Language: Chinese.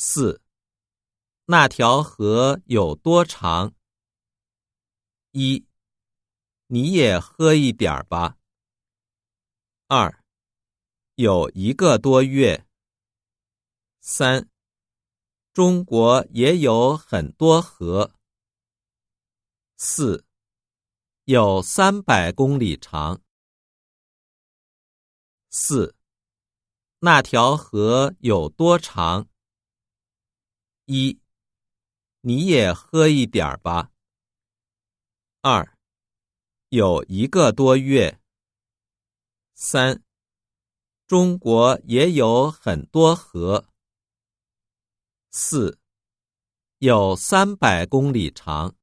四，那条河有多长？一，你也喝一点儿吧。二，有一个多月。三，中国也有很多河。四，有三百公里长。四，那条河有多长？一，你也喝一点儿吧。二，有一个多月。三，中国也有很多河。四，有三百公里长。